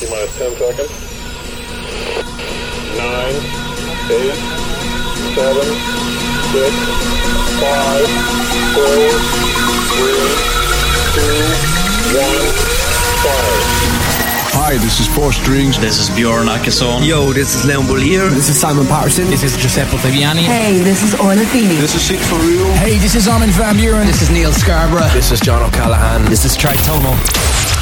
T minus 10 seconds. 9, 8, 7, 6, 5, 4, 3, 2, 1, fire. Hi, this is Four Strings. This is Bjorn Akesson. Yo, this is Leon Bolier. This is Simon Patterson. This is Giuseppe Ottaviani. Hey, this is Orla Feeney. This is Sied van Riel. Hey, this is Armin van Buuren. This is Neil Scarborough. This is John O'Callaghan. This is Trey Tomo.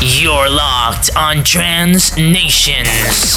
You're locked on Trance Nations.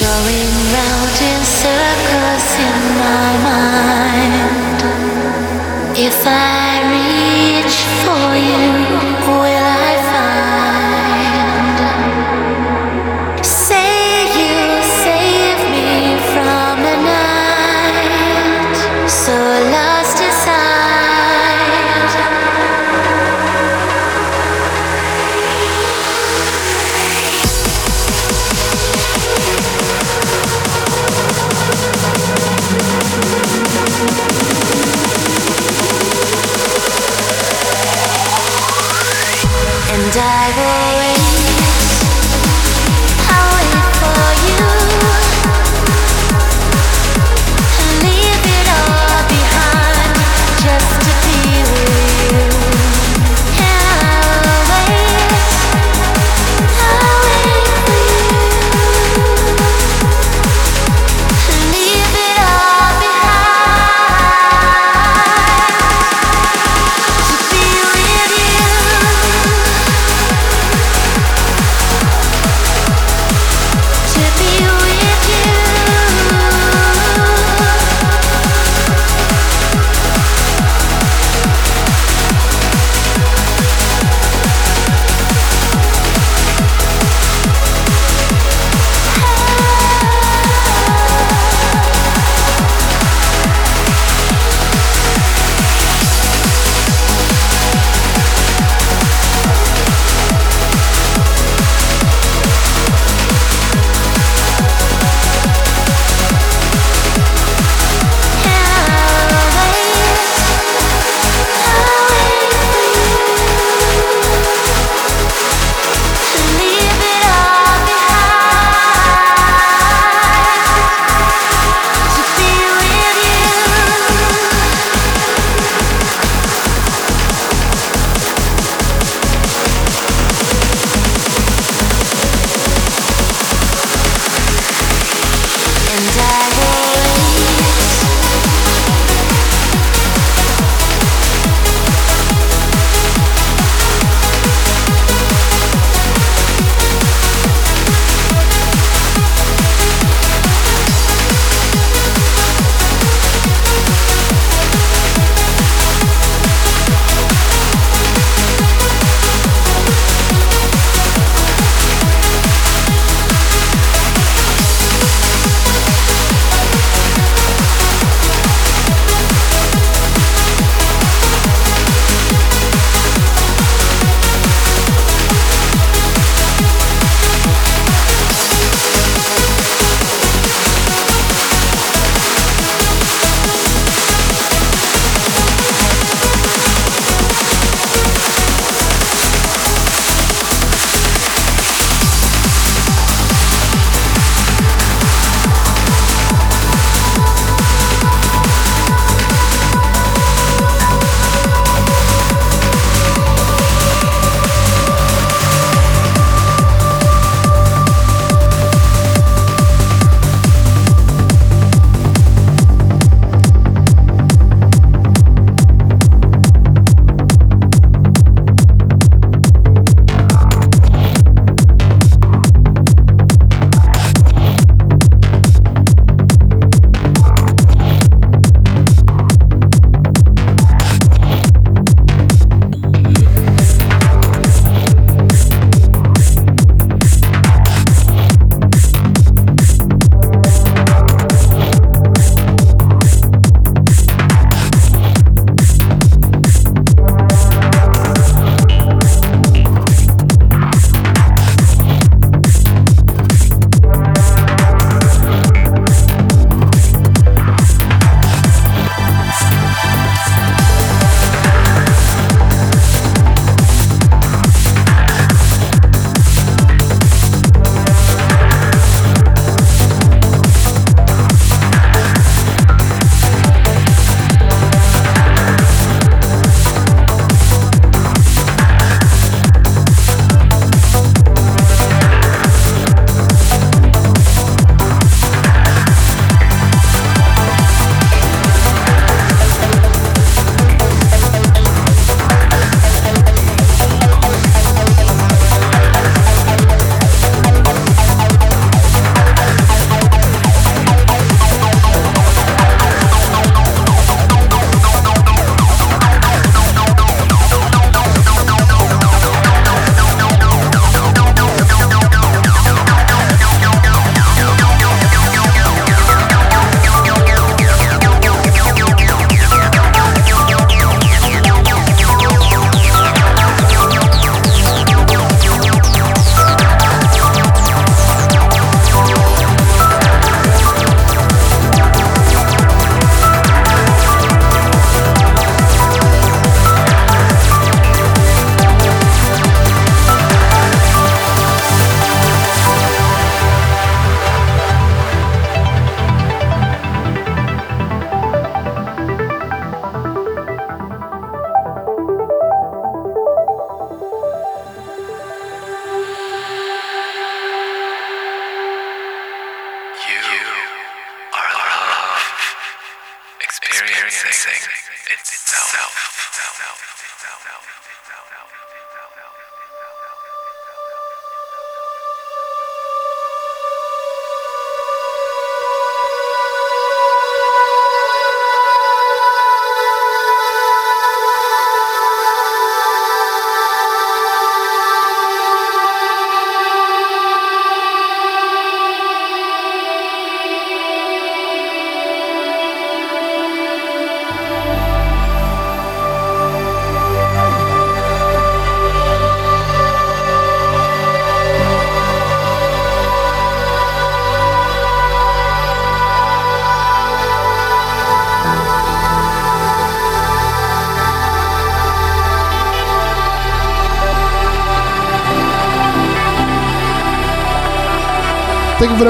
Going round in circles in my. If I reach for you,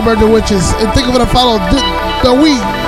the witches. And thank you for the follow. The, the weed.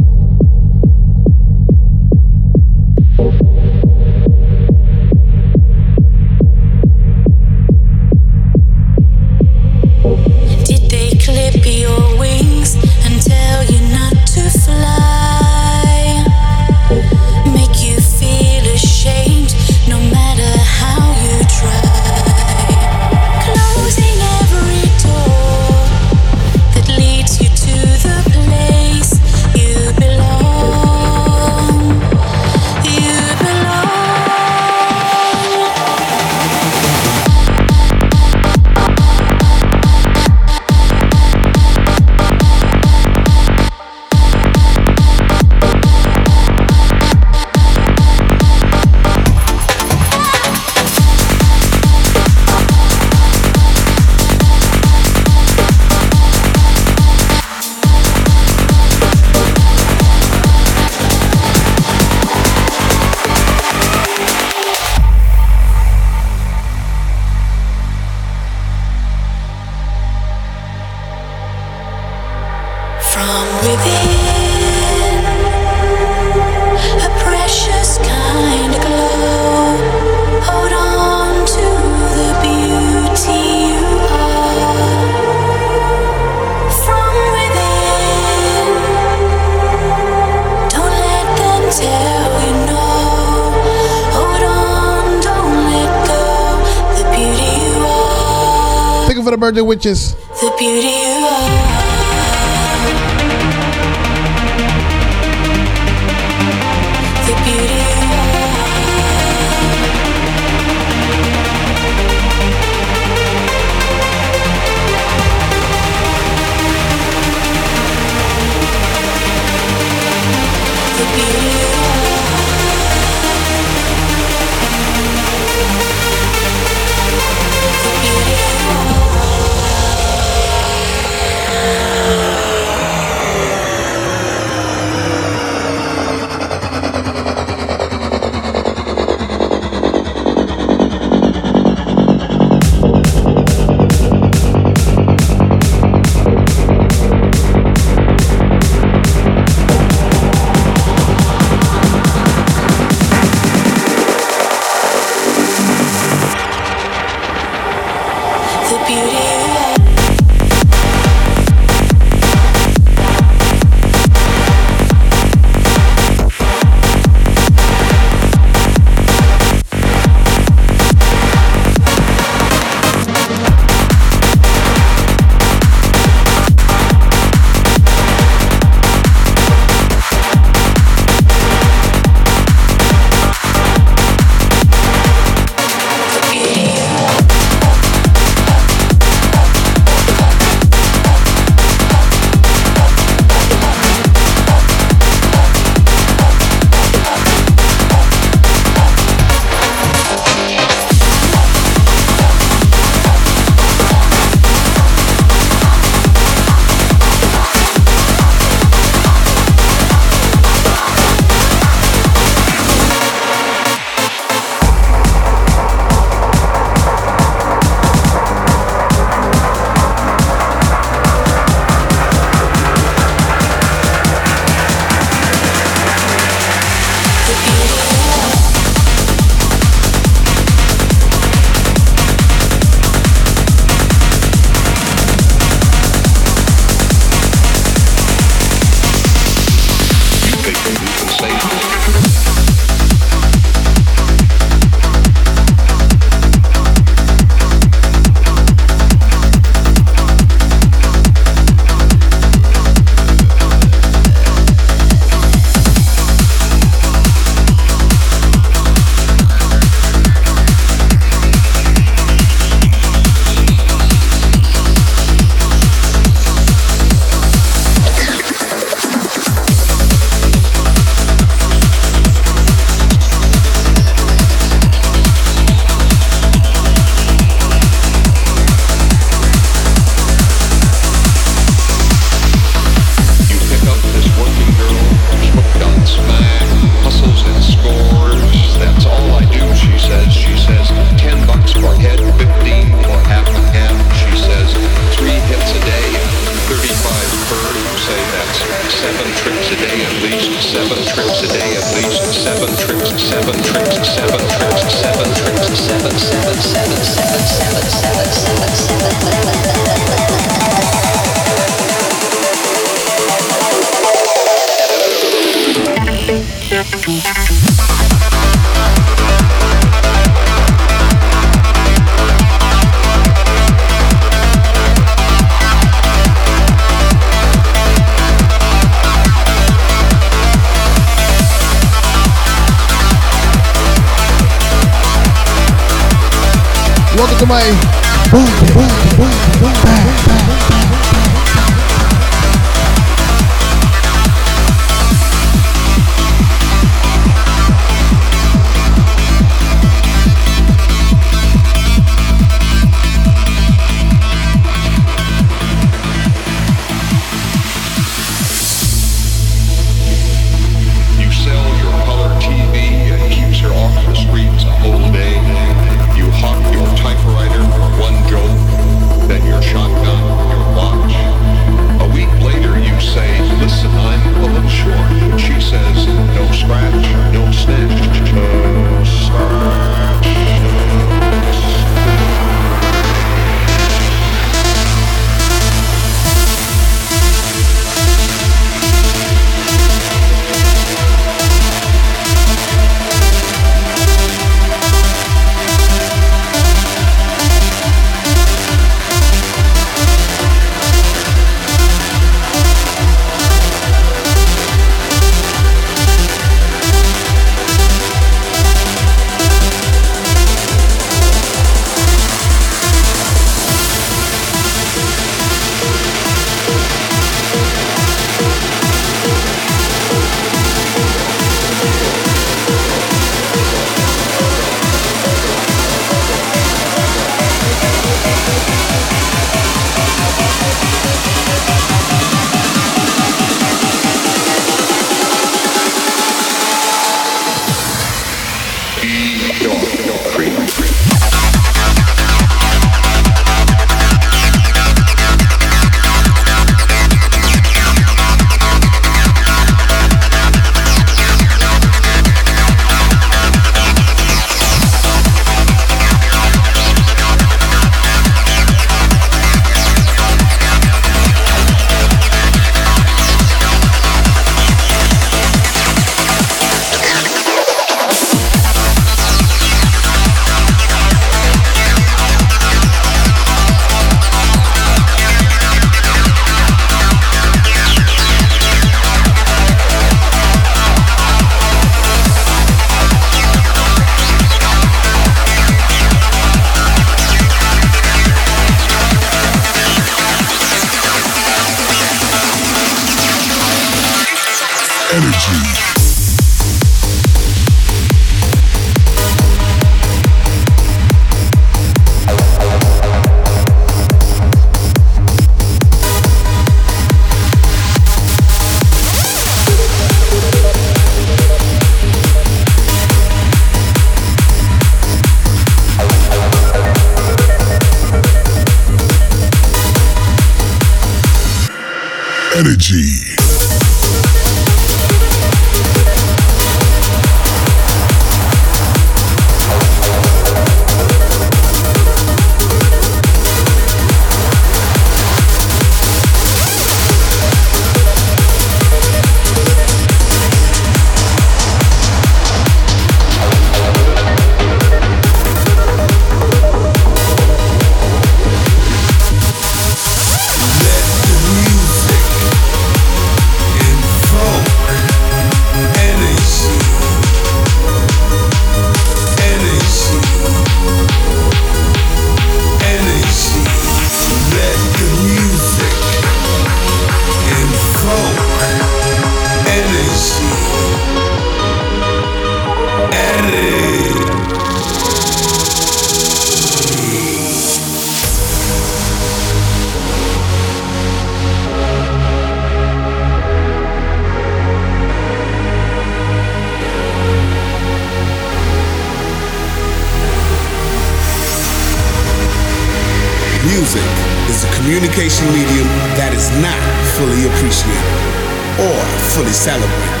Fully celebrated.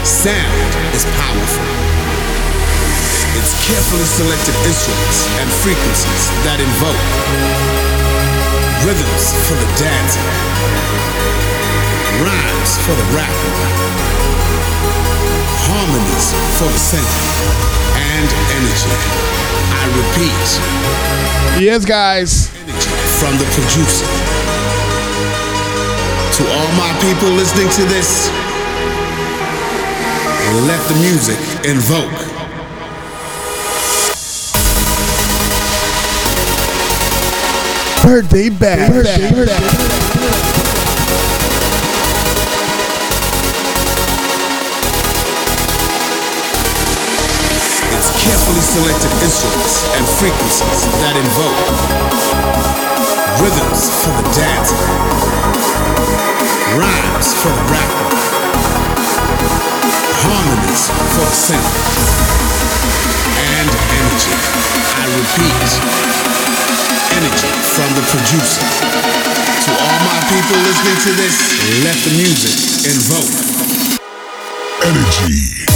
Sound is powerful. It's carefully selected instruments and frequencies that invoke rhythms for the dancer, rhymes for the rapper, harmonies for the singer, and energy. I repeat, Yes, guys. energy from the producer. To all my people listening to this, let the music invoke. Birthday bash. It's carefully selected instruments and frequencies that invoke rhythms for the dancer, rhymes for the rapper, harmonies for the singer, and energy. I repeat, energy from the producer. To all my people listening to this, let the music invoke. Energy. Energy.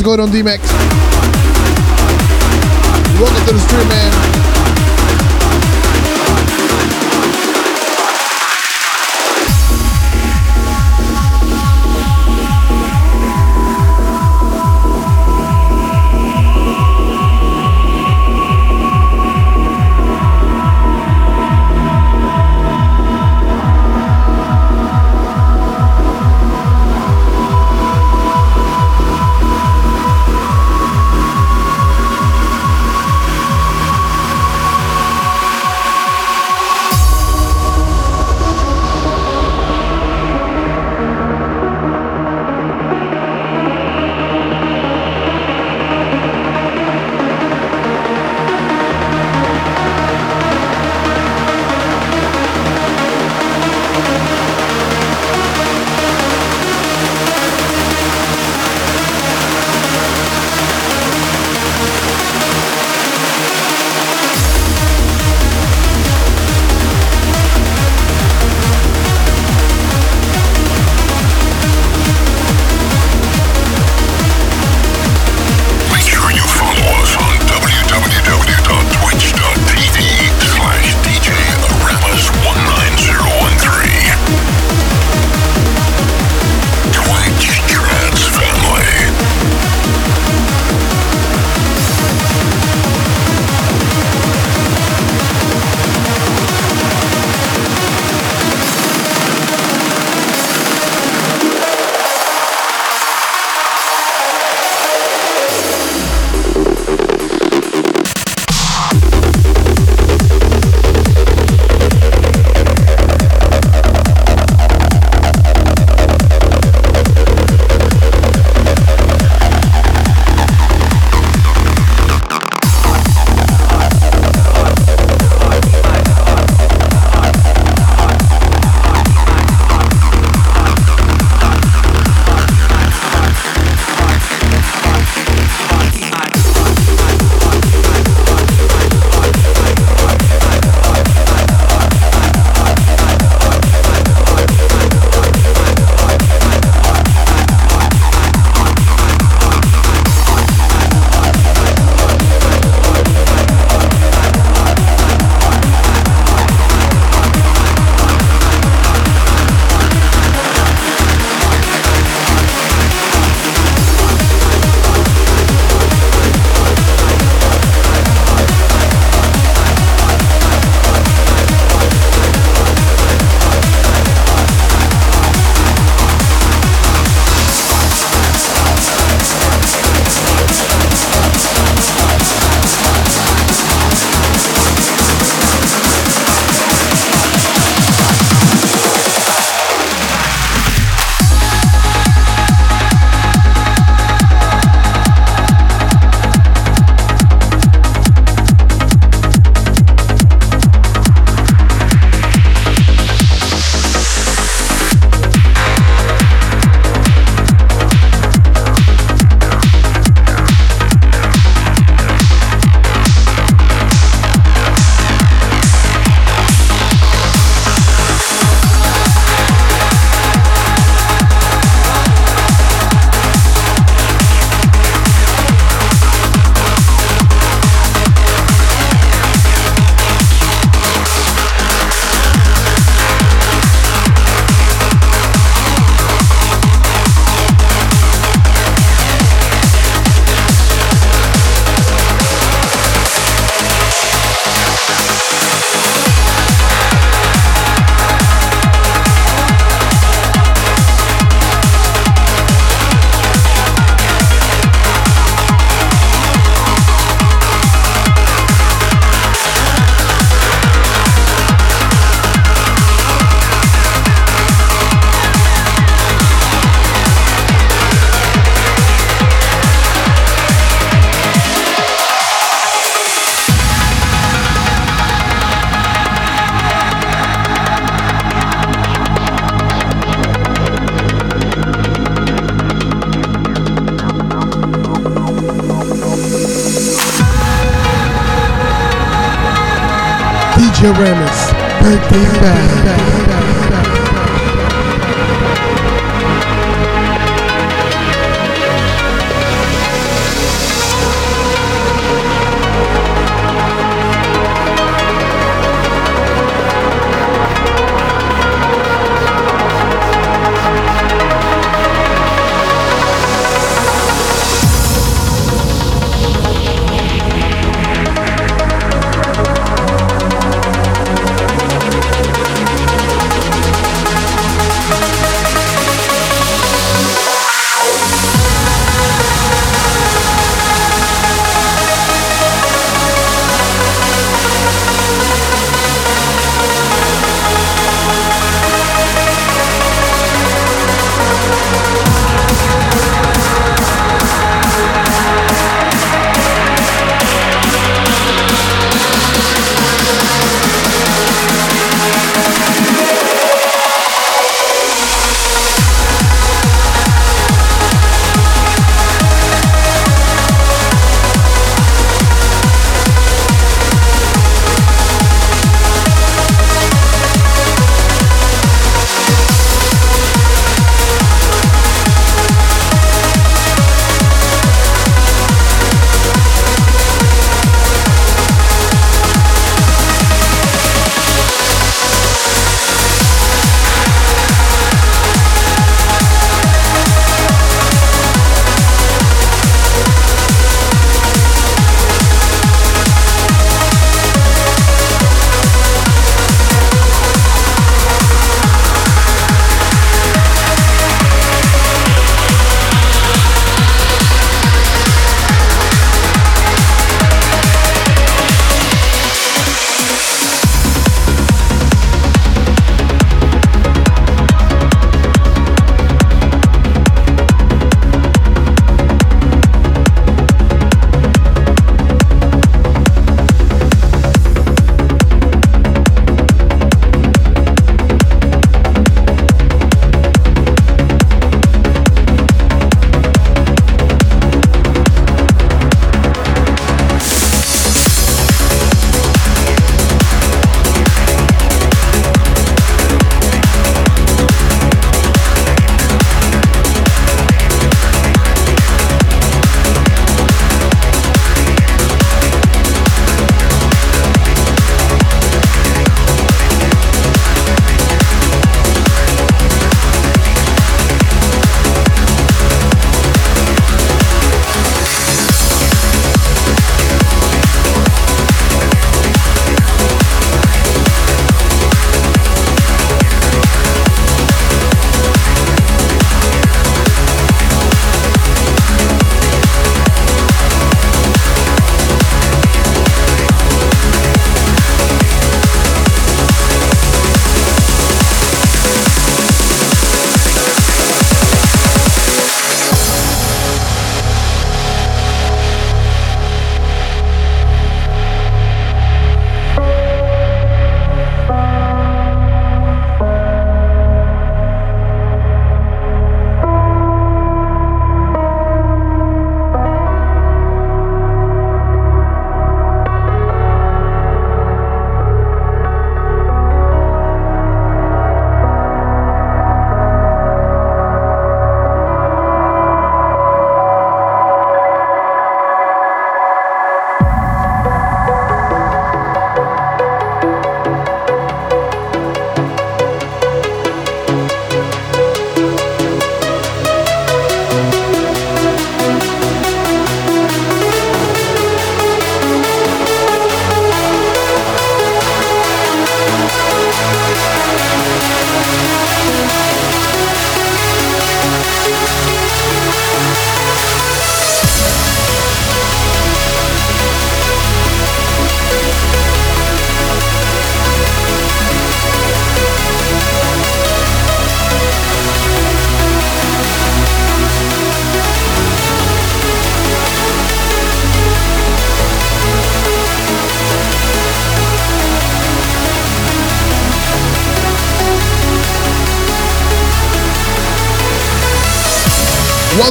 What's going on, D-Max? Welcome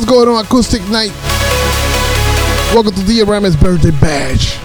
going on, Acoustic Night? Welcome to DJ Aramis birthday bash.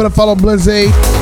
Palavra, Paulo Blanzei.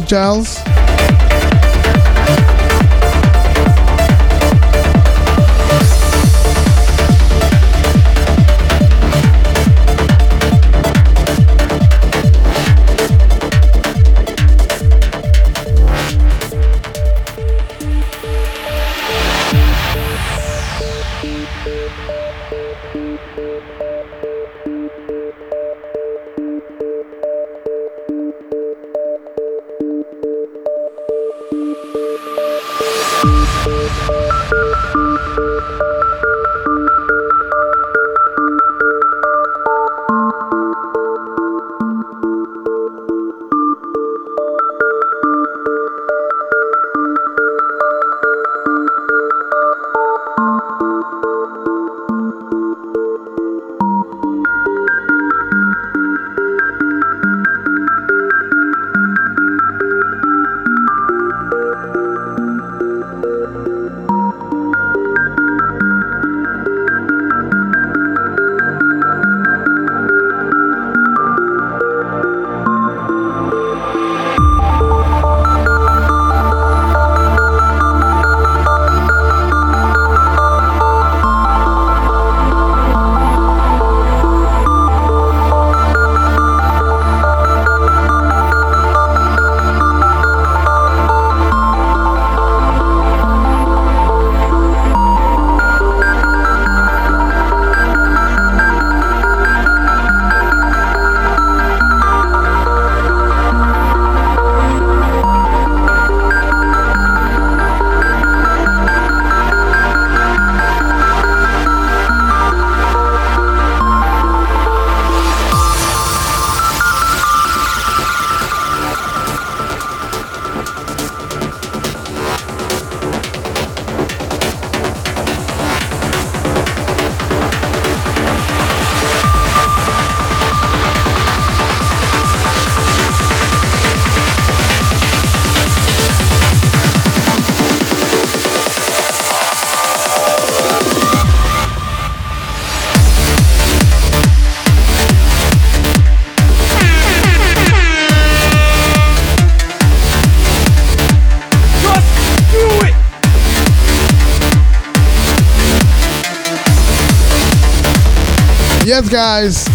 Charles. Yes, guys.